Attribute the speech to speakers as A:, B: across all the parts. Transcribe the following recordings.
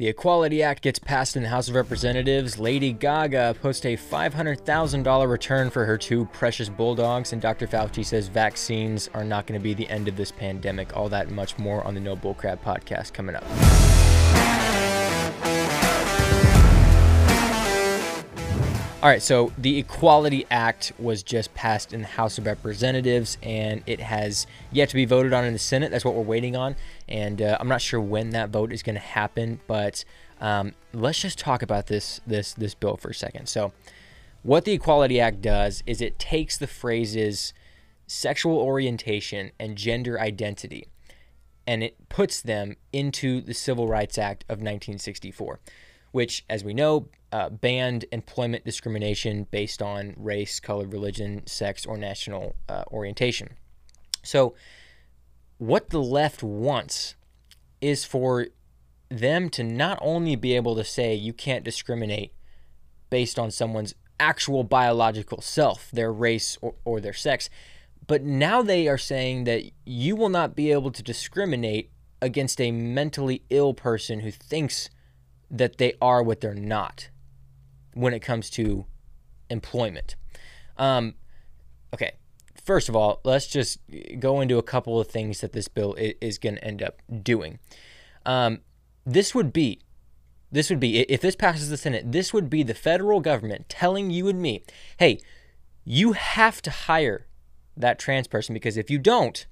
A: The Equality Act gets passed in the House of Representatives. Lady Gaga posts a $500,000 return for her two precious bulldogs. And Dr. Fauci says vaccines are not going to be the end of this pandemic. All that and much more on the No Bullcrap podcast coming up. All right, so the Equality Act was just passed in the House of Representatives, and it has yet to be voted on in the Senate. That's what we're waiting on, and uh, I'm not sure when that vote is going to happen. But um, let's just talk about this this this bill for a second. So, what the Equality Act does is it takes the phrases sexual orientation and gender identity, and it puts them into the Civil Rights Act of 1964 which, as we know, uh, banned employment discrimination based on race, color, religion, sex, or national uh, orientation. So, what the left wants is for them to not only be able to say you can't discriminate based on someone's actual biological self, their race, or, or their sex, but now they are saying that you will not be able to discriminate against a mentally ill person who thinks that they are what they're not when it comes to employment. Um, okay, first of all, let's just go into a couple of things that this bill is going to end up doing. Um, this would be, this would be, if this passes the Senate, this would be the federal government telling you and me, hey, you have to hire that trans person because if you don't,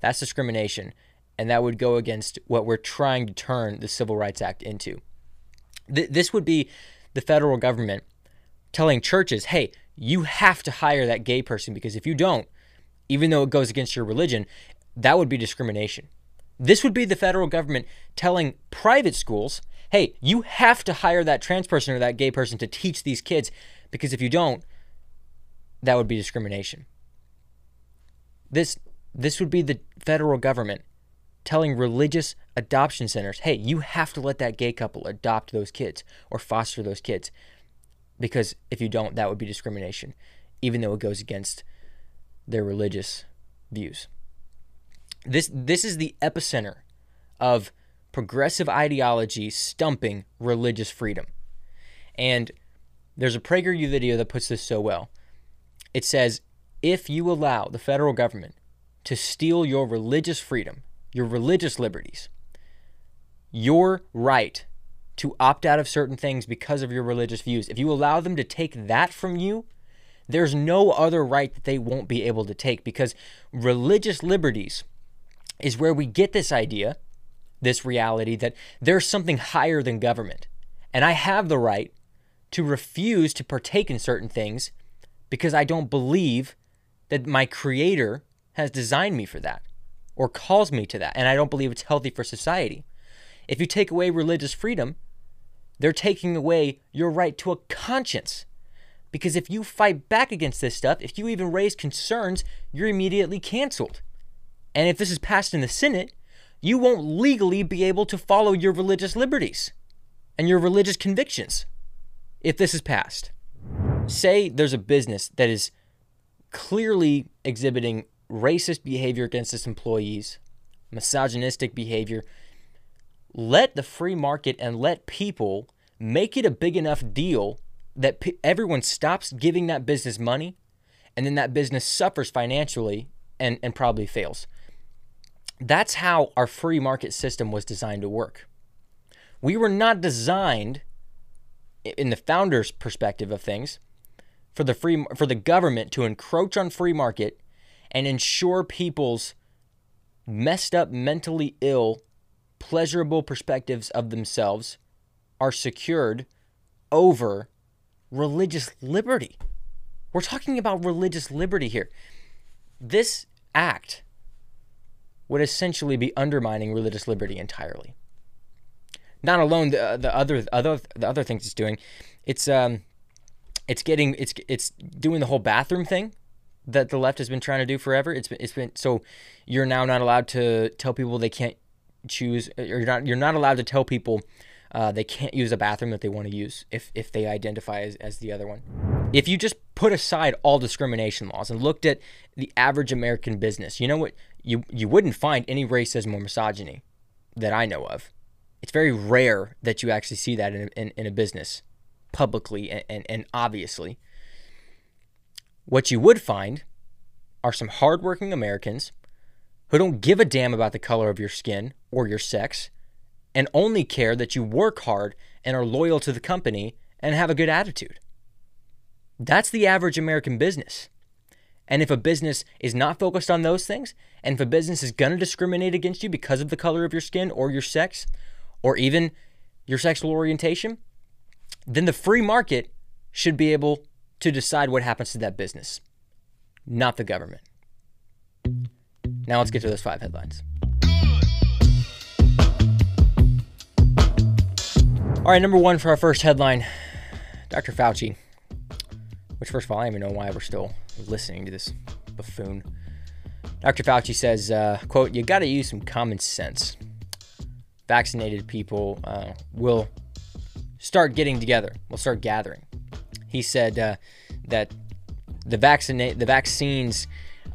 A: that's discrimination. And that would go against what we're trying to turn the Civil Rights Act into. Th- this would be the federal government telling churches, hey, you have to hire that gay person because if you don't, even though it goes against your religion, that would be discrimination. This would be the federal government telling private schools, hey, you have to hire that trans person or that gay person to teach these kids because if you don't, that would be discrimination. This this would be the federal government telling religious adoption centers, hey, you have to let that gay couple adopt those kids or foster those kids. Because if you don't, that would be discrimination, even though it goes against their religious views. This, this is the epicenter of progressive ideology stumping religious freedom. And there's a PragerU video that puts this so well. It says, if you allow the federal government to steal your religious freedom, your religious liberties, your right to opt out of certain things because of your religious views, if you allow them to take that from you, there's no other right that they won't be able to take because religious liberties is where we get this idea, this reality that there's something higher than government. And I have the right to refuse to partake in certain things because I don't believe that my creator has designed me for that or calls me to that. And I don't believe it's healthy for society. If you take away religious freedom, they're taking away your right to a conscience. Because if you fight back against this stuff, if you even raise concerns, you're immediately canceled. And if this is passed in the Senate, you won't legally be able to follow your religious liberties and your religious convictions if this is passed. Say there's a business that is clearly exhibiting racist behavior against its employees, misogynistic behavior. Let the free market and let people make it a big enough deal that everyone stops giving that business money and then that business suffers financially and, and probably fails. That's how our free market system was designed to work. We were not designed, in the founder's perspective of things, for the free for the government to encroach on free market and ensure people's messed up, mentally ill, pleasurable perspectives of themselves are secured over religious liberty. We're talking about religious liberty here. This act would essentially be undermining religious liberty entirely. Not alone the, the other other the other things it's doing, it's um it's getting it's it's doing the whole bathroom thing that the left has been trying to do forever. It's been it's been so you're now not allowed to tell people they can't choose or you're not you're not allowed to tell people uh, they can't use a bathroom that they want to use if if they identify as, as the other one. If you just put aside all discrimination laws and looked at the average American business, you know what you you wouldn't find any racism or misogyny that I know of. It's very rare that you actually see that in, in, in a business publicly and, and, and obviously. What you would find are some hardworking Americans who don't give a damn about the color of your skin or your sex and only care that you work hard and are loyal to the company and have a good attitude. That's the average American business. And if a business is not focused on those things, and if a business is going to discriminate against you because of the color of your skin or your sex, or even your sexual orientation, then the free market should be able to decide what happens to that business, not the government. Now let's get to those five headlines. All right, number one for our first headline Dr. Fauci. Which, first of all, I don't even know why we're still listening to this buffoon. Dr. Fauci says, uh, quote, you got to use some common sense. Vaccinated people uh, will start getting together, will start gathering. He said uh, that the, vaccinate, the vaccines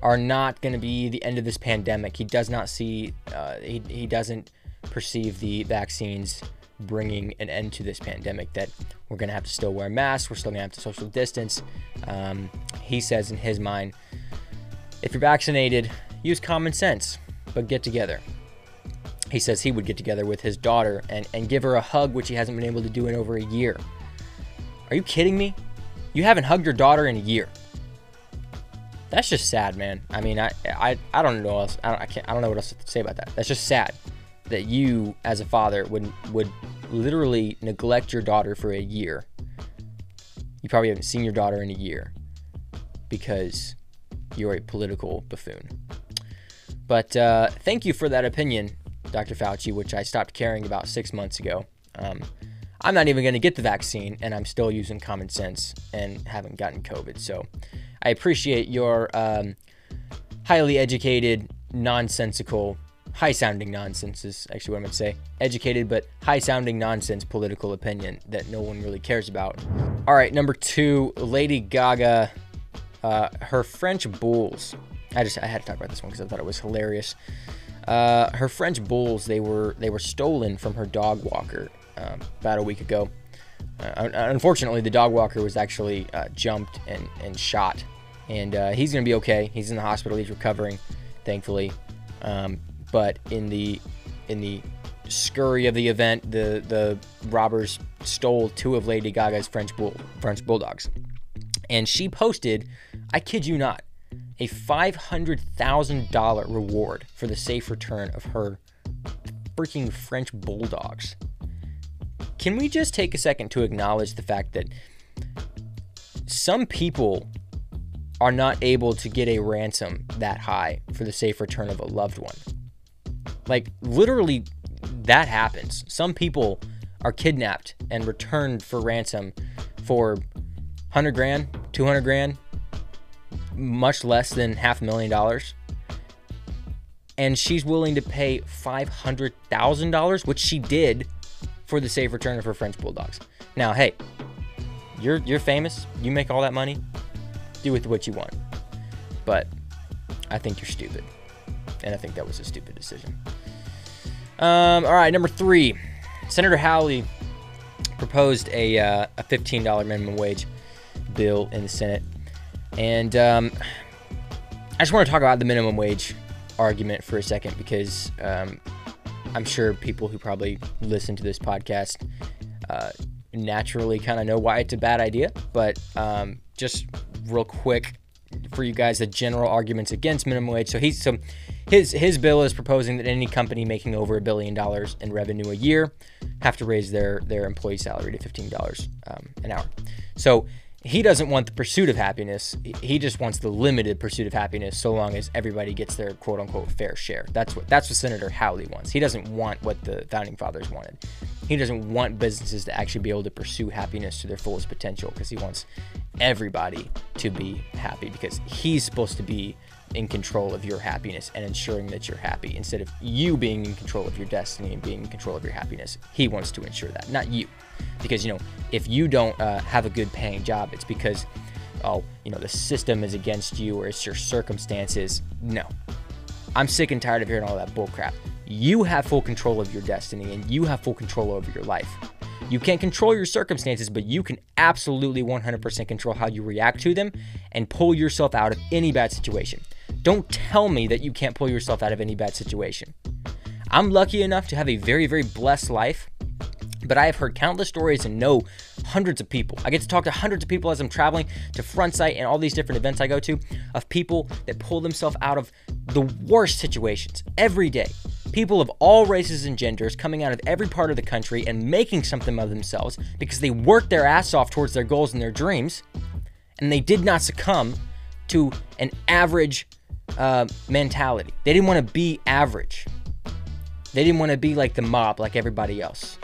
A: are not going to be the end of this pandemic. He does not see, uh, he, he doesn't perceive the vaccines bringing an end to this pandemic, that we're going to have to still wear masks, we're still going to have to social distance. Um, he says in his mind, if you're vaccinated, use common sense, but get together. He says he would get together with his daughter and, and give her a hug, which he hasn't been able to do in over a year. Are you kidding me? You haven't hugged your daughter in a year. That's just sad, man. I mean, I I, I don't know else. I don't, I can't. I don't know what else to say about that. That's just sad that you, as a father, would would literally neglect your daughter for a year. You probably haven't seen your daughter in a year because you're a political buffoon. But uh, thank you for that opinion, Dr. Fauci, which I stopped caring about six months ago. Um, I'm not even going to get the vaccine, and I'm still using common sense and haven't gotten COVID. So I appreciate your um, highly educated, nonsensical high sounding nonsense is actually what I'm going to say. Educated, but high sounding nonsense political opinion that no one really cares about. All right, number two, Lady Gaga, uh, her French bulls. I just I had to talk about this one because I thought it was hilarious. Uh, her French bulls they were they were stolen from her dog walker um, about a week ago. Uh, unfortunately, the dog walker was actually uh, jumped and, and shot, and uh, he's gonna be okay. He's in the hospital. He's recovering, thankfully. Um, but in the in the scurry of the event, the the robbers stole two of Lady Gaga's French bull French bulldogs, and she posted, I kid you not, a five hundred thousand dollar reward for the safe return of her freaking French bulldogs. Can we just take a second to acknowledge the fact that some people are not able to get a ransom that high for the safe return of a loved one? Like literally that happens. Some people are kidnapped and returned for ransom for 100 grand, 200 grand, much less than half a million dollars. And she's willing to pay $500,000, which she did for the safe return of her French bulldogs. Now, hey, you're you're famous. You make all that money. Do with what you want. But I think you're stupid. And I think that was a stupid decision. Um, all right, number three. Senator Hawley proposed a, uh, a $15 minimum wage bill in the Senate. And um, I just want to talk about the minimum wage argument for a second because um, I'm sure people who probably listen to this podcast uh, naturally kind of know why it's a bad idea. But um, just real quick for you guys, the general arguments against minimum wage. So he's so his his bill is proposing that any company making over a billion dollars in revenue a year have to raise their their employee salary to fifteen dollars um, an hour. So he doesn't want the pursuit of happiness. He just wants the limited pursuit of happiness, so long as everybody gets their quote unquote fair share. That's what that's what Senator Hawley wants. He doesn't want what the founding fathers wanted. He doesn't want businesses to actually be able to pursue happiness to their fullest potential because he wants everybody to be happy because he's supposed to be in control of your happiness and ensuring that you're happy instead of you being in control of your destiny and being in control of your happiness. He wants to ensure that, not you. Because, you know, if you don't uh, have a good paying job, it's because, oh, you know, the system is against you or it's your circumstances. No. I'm sick and tired of hearing all that bullcrap. You have full control of your destiny and you have full control over your life. You can't control your circumstances, but you can absolutely 100% control how you react to them and pull yourself out of any bad situation. Don't tell me that you can't pull yourself out of any bad situation. I'm lucky enough to have a very, very blessed life, but I have heard countless stories and know hundreds of people. I get to talk to hundreds of people as I'm traveling to Front Sight and all these different events I go to of people that pull themselves out of the worst situations every day people of all races and genders coming out of every part of the country and making something of themselves because they worked their ass off towards their goals and their dreams, and they did not succumb to an average uh, mentality. They didn't want to be average. They didn't want to be like the mob, like everybody else.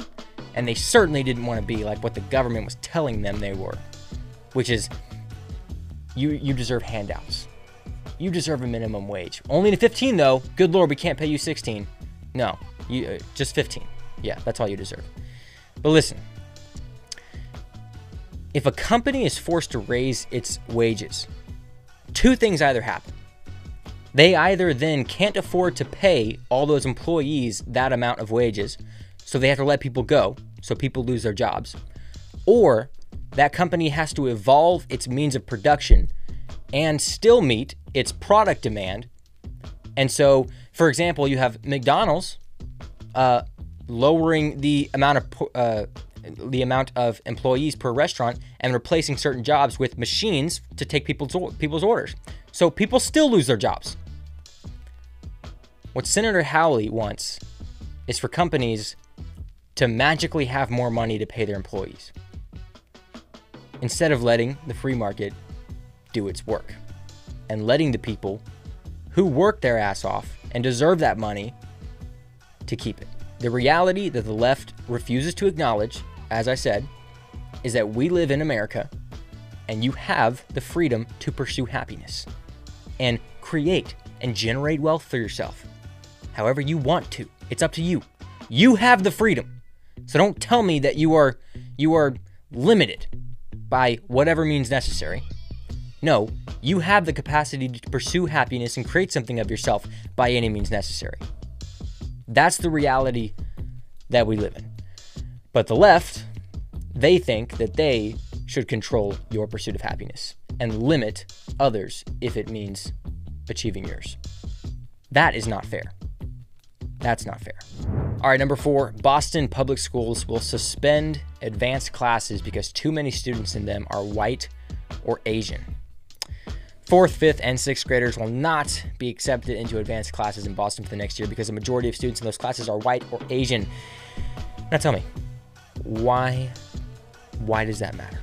A: And they certainly didn't want to be like what the government was telling them they were, which is you you deserve handouts. You deserve a minimum wage. Only to 15 though. Good lord, we can't pay you 16. No, you uh, just 15. Yeah, that's all you deserve. But listen, if a company is forced to raise its wages, two things either happen. They either then can't afford to pay all those employees that amount of wages, so they have to let people go, so people lose their jobs, or that company has to evolve its means of production and still meet its product demand. And so for example, you have McDonald's uh, lowering the amount of uh, the amount of employees per restaurant and replacing certain jobs with machines to take people's people's orders. So people still lose their jobs. What Senator Hawley wants is for companies to magically have more money to pay their employees instead of letting the free market do its work and letting the people who work their ass off and deserve that money to keep it. The reality that the left refuses to acknowledge, as I said, is that we live in America and you have the freedom to pursue happiness and create and generate wealth for yourself however you want to. It's up to you. You have the freedom. So don't tell me that you are you are limited by whatever means necessary. No, you have the capacity to pursue happiness and create something of yourself by any means necessary. That's the reality that we live in. But the left, they think that they should control your pursuit of happiness and limit others if it means achieving yours. That is not fair. That's not fair. All right, number four Boston public schools will suspend advanced classes because too many students in them are white or Asian. Fourth, fifth, and sixth graders will not be accepted into advanced classes in Boston for the next year because the majority of students in those classes are white or Asian. Now tell me, why why does that matter?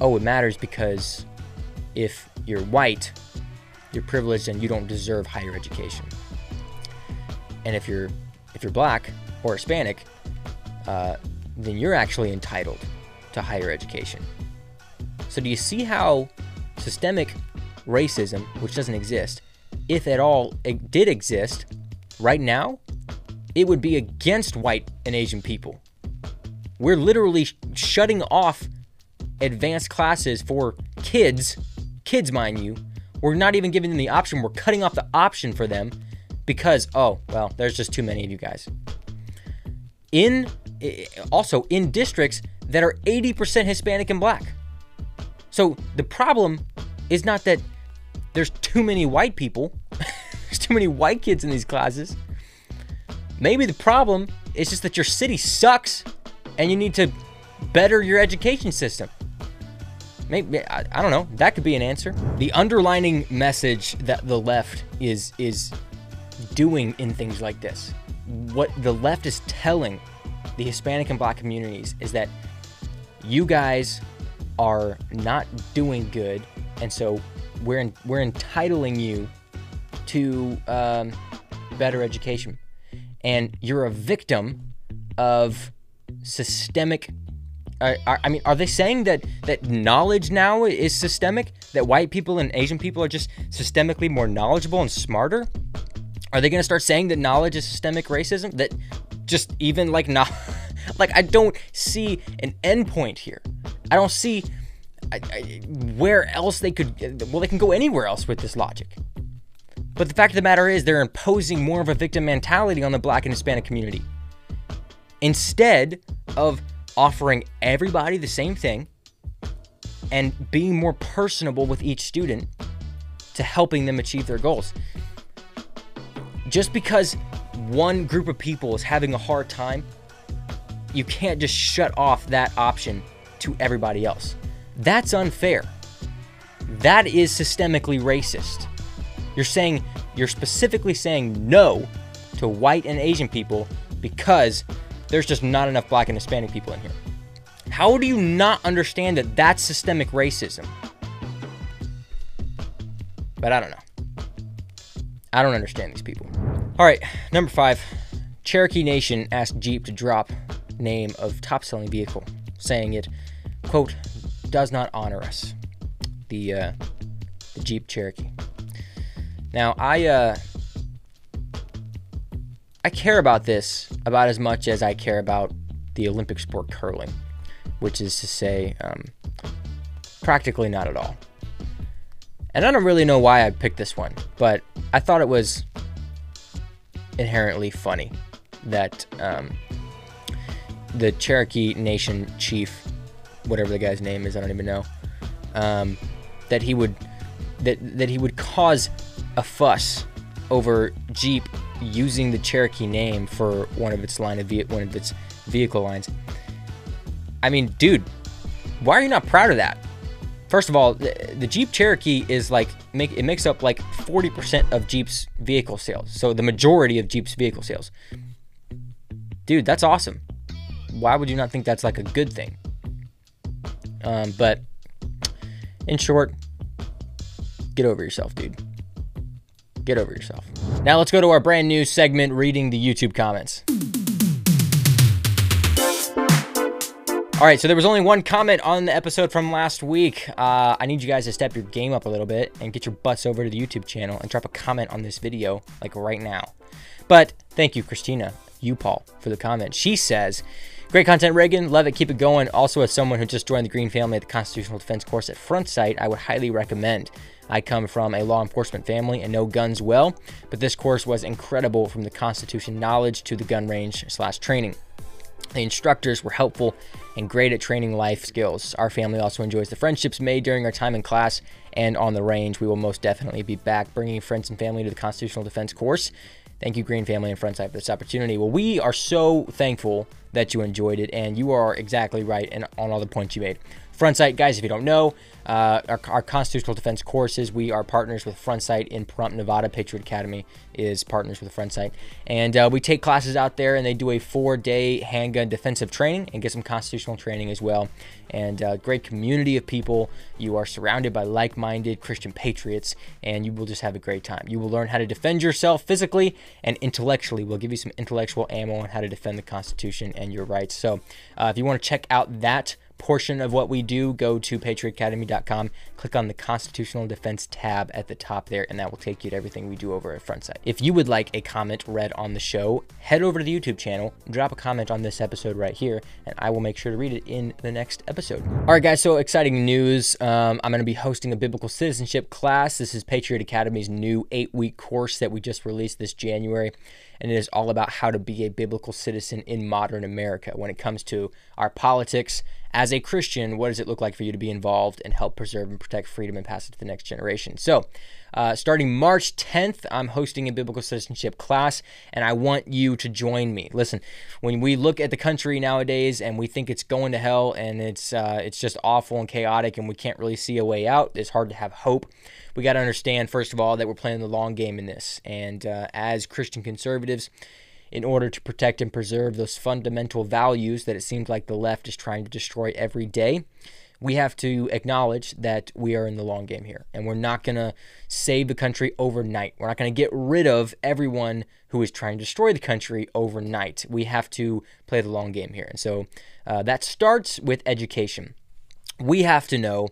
A: Oh, it matters because if you're white, you're privileged and you don't deserve higher education. And if you're if you're black or Hispanic, uh, then you're actually entitled to higher education. So do you see how systemic racism, which doesn't exist, if at all it did exist, right now, it would be against white and Asian people. We're literally shutting off advanced classes for kids, kids, mind you. We're not even giving them the option. We're cutting off the option for them because, oh, well, there's just too many of you guys. In eh, also in districts that are 80% Hispanic and black. So the problem is not that there's too many white people, there's too many white kids in these classes. Maybe the problem is just that your city sucks and you need to better your education system. Maybe I, I don't know. That could be an answer. The underlining message that the left is is doing in things like this, what the left is telling the Hispanic and Black communities is that you guys are not doing good, and so we're in, we're entitling you to um, better education, and you're a victim of systemic. I mean, are they saying that that knowledge now is systemic? That white people and Asian people are just systemically more knowledgeable and smarter? Are they going to start saying that knowledge is systemic racism? That just even like not like I don't see an endpoint here. I don't see I, I, where else they could. Well, they can go anywhere else with this logic. But the fact of the matter is, they're imposing more of a victim mentality on the black and Hispanic community. Instead of offering everybody the same thing and being more personable with each student to helping them achieve their goals. Just because one group of people is having a hard time, you can't just shut off that option to everybody else. That's unfair. That is systemically racist. You're saying, you're specifically saying no to white and Asian people because there's just not enough black and Hispanic people in here. How do you not understand that that's systemic racism? But I don't know. I don't understand these people. All right, number five Cherokee Nation asked Jeep to drop name of top selling vehicle, saying it, quote, does not honor us. The, uh, the Jeep Cherokee. Now, I, uh, I care about this about as much as I care about the Olympic sport curling, which is to say, um, practically not at all. And I don't really know why I picked this one, but I thought it was inherently funny that um, the Cherokee Nation chief, whatever the guy's name is, I don't even know, um, that he would that that he would cause a fuss over Jeep using the Cherokee name for one of its line of ve- one of its vehicle lines. I mean, dude, why are you not proud of that? First of all, the, the Jeep Cherokee is like make it makes up like 40% of Jeep's vehicle sales. So the majority of Jeep's vehicle sales. Dude, that's awesome. Why would you not think that's like a good thing? Um, but in short, get over yourself, dude. Get over yourself. Now let's go to our brand new segment, reading the YouTube comments. All right, so there was only one comment on the episode from last week. Uh, I need you guys to step your game up a little bit and get your butts over to the YouTube channel and drop a comment on this video, like right now. But thank you, Christina you, Paul, for the comment. She says, Great content, Reagan. Love it. Keep it going. Also, as someone who just joined the Green family at the Constitutional Defense course at Front Sight, I would highly recommend. I come from a law enforcement family and know guns well, but this course was incredible from the Constitution knowledge to the gun range slash training. The instructors were helpful and great at training life skills. Our family also enjoys the friendships made during our time in class and on the range. We will most definitely be back bringing friends and family to the Constitutional Defense course. Thank you, Green Family and Front Sight, for this opportunity. Well, we are so thankful that you enjoyed it, and you are exactly right and on all the points you made. Frontsight, guys, if you don't know, uh, our, our, constitutional defense courses, we are partners with Frontsight in Pahrump, Nevada. Patriot Academy is partners with Frontsight. And uh, we take classes out there and they do a four day handgun defensive training and get some constitutional training as well. And uh, great community of people. You are surrounded by like minded Christian patriots and you will just have a great time. You will learn how to defend yourself physically and intellectually. We'll give you some intellectual ammo on how to defend the Constitution and your rights. So uh, if you want to check out that, portion of what we do, go to patriotacademy.com, click on the Constitutional Defense tab at the top there, and that will take you to everything we do over at Front Sight. If you would like a comment read on the show, head over to the YouTube channel, drop a comment on this episode right here, and I will make sure to read it in the next episode. All right, guys, so exciting news. Um, I'm going to be hosting a biblical citizenship class. This is Patriot Academy's new eight week course that we just released this January and it is all about how to be a biblical citizen in modern America when it comes to our politics. As a Christian, what does it look like for you to be involved and help preserve and protect freedom and pass it to the next generation? So, uh, starting March 10th, I'm hosting a biblical citizenship class, and I want you to join me. Listen, when we look at the country nowadays and we think it's going to hell and it's uh, it's just awful and chaotic, and we can't really see a way out, it's hard to have hope we got to understand, first of all, that we're playing the long game in this. And uh, as Christian conservatives, in order to protect and preserve those fundamental values that it seems like the left is trying to destroy every day, we have to acknowledge that we are in the long game here. And we're not going to save the country overnight. We're not going to get rid of everyone who is trying to destroy the country overnight. We have to play the long game here. And so uh, that starts with education. We have to know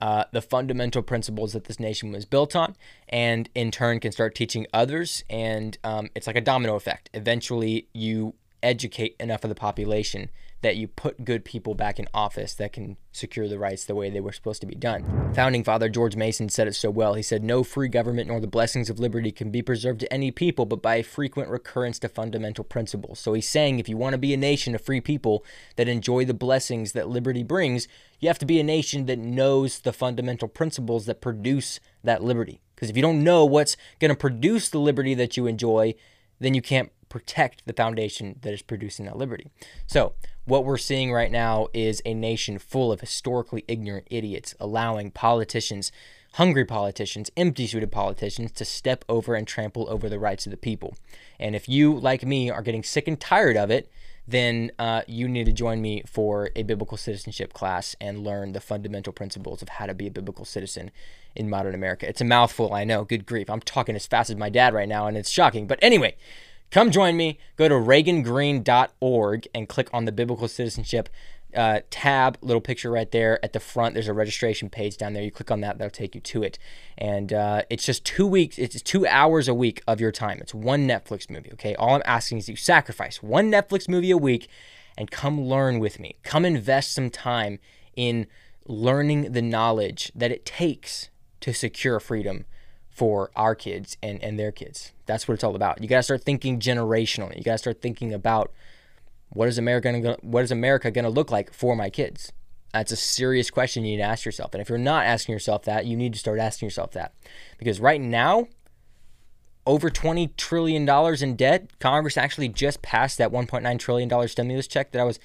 A: uh, the fundamental principles that this nation was built on, and in turn can start teaching others. And um, it's like a domino effect. Eventually, you educate enough of the population that you put good people back in office that can secure the rights the way they were supposed to be done. Founding father George Mason said it so well. He said, No free government nor the blessings of liberty can be preserved to any people but by a frequent recurrence to fundamental principles. So he's saying if you want to be a nation of free people that enjoy the blessings that liberty brings, you have to be a nation that knows the fundamental principles that produce that liberty. Because if you don't know what's going to produce the liberty that you enjoy, then you can't protect the foundation that is producing that liberty. So, what we're seeing right now is a nation full of historically ignorant idiots allowing politicians, hungry politicians, empty suited politicians, to step over and trample over the rights of the people. And if you, like me, are getting sick and tired of it, then uh, you need to join me for a biblical citizenship class and learn the fundamental principles of how to be a biblical citizen in modern America. It's a mouthful, I know. Good grief. I'm talking as fast as my dad right now, and it's shocking. But anyway, Come join me. Go to reagangreen.org and click on the biblical citizenship uh, tab, little picture right there at the front. There's a registration page down there. You click on that, that'll take you to it. And uh, it's just two weeks, it's two hours a week of your time. It's one Netflix movie, okay? All I'm asking is you sacrifice one Netflix movie a week and come learn with me. Come invest some time in learning the knowledge that it takes to secure freedom for our kids and, and their kids. That's what it's all about. You got to start thinking generationally. You got to start thinking about what is America gonna, what is America going to look like for my kids? That's a serious question you need to ask yourself. And if you're not asking yourself that, you need to start asking yourself that. Because right now, over $20 trillion in debt, Congress actually just passed that $1.9 trillion stimulus check that I was,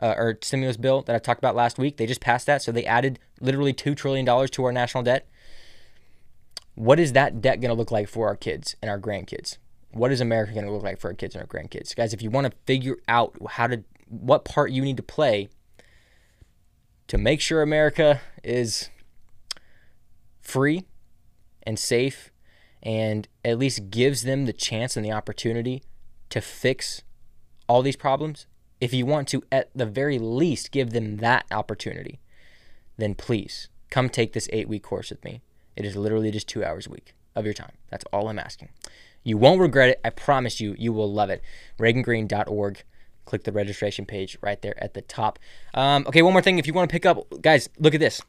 A: uh, or stimulus bill that I talked about last week. They just passed that. So they added literally $2 trillion to our national debt. What is that debt going to look like for our kids and our grandkids? What is America going to look like for our kids and our grandkids? Guys, if you want to figure out how to what part you need to play to make sure America is free and safe and at least gives them the chance and the opportunity to fix all these problems, if you want to at the very least give them that opportunity, then please come take this eight week course with me. It is literally just two hours a week of your time. That's all I'm asking. You won't regret it. I promise you, you will love it. ReaganGreen.org. Click the registration page right there at the top. Um, okay, one more thing. If you want to pick up, guys, look at this.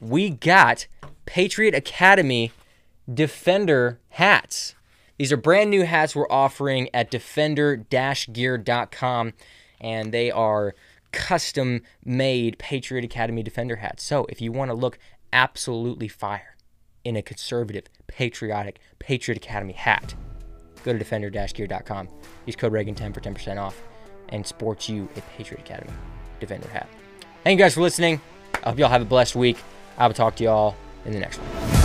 A: We got Patriot Academy Defender hats. These are brand new hats we're offering at defender-gear.com, and they are custom made Patriot Academy Defender hats. So if you want to look absolutely fire, in a conservative, patriotic Patriot Academy hat. Go to defender-gear.com. Use code Reagan10 for 10% off and sports you a Patriot Academy Defender hat. Thank you guys for listening. I hope y'all have a blessed week. I will talk to y'all in the next one.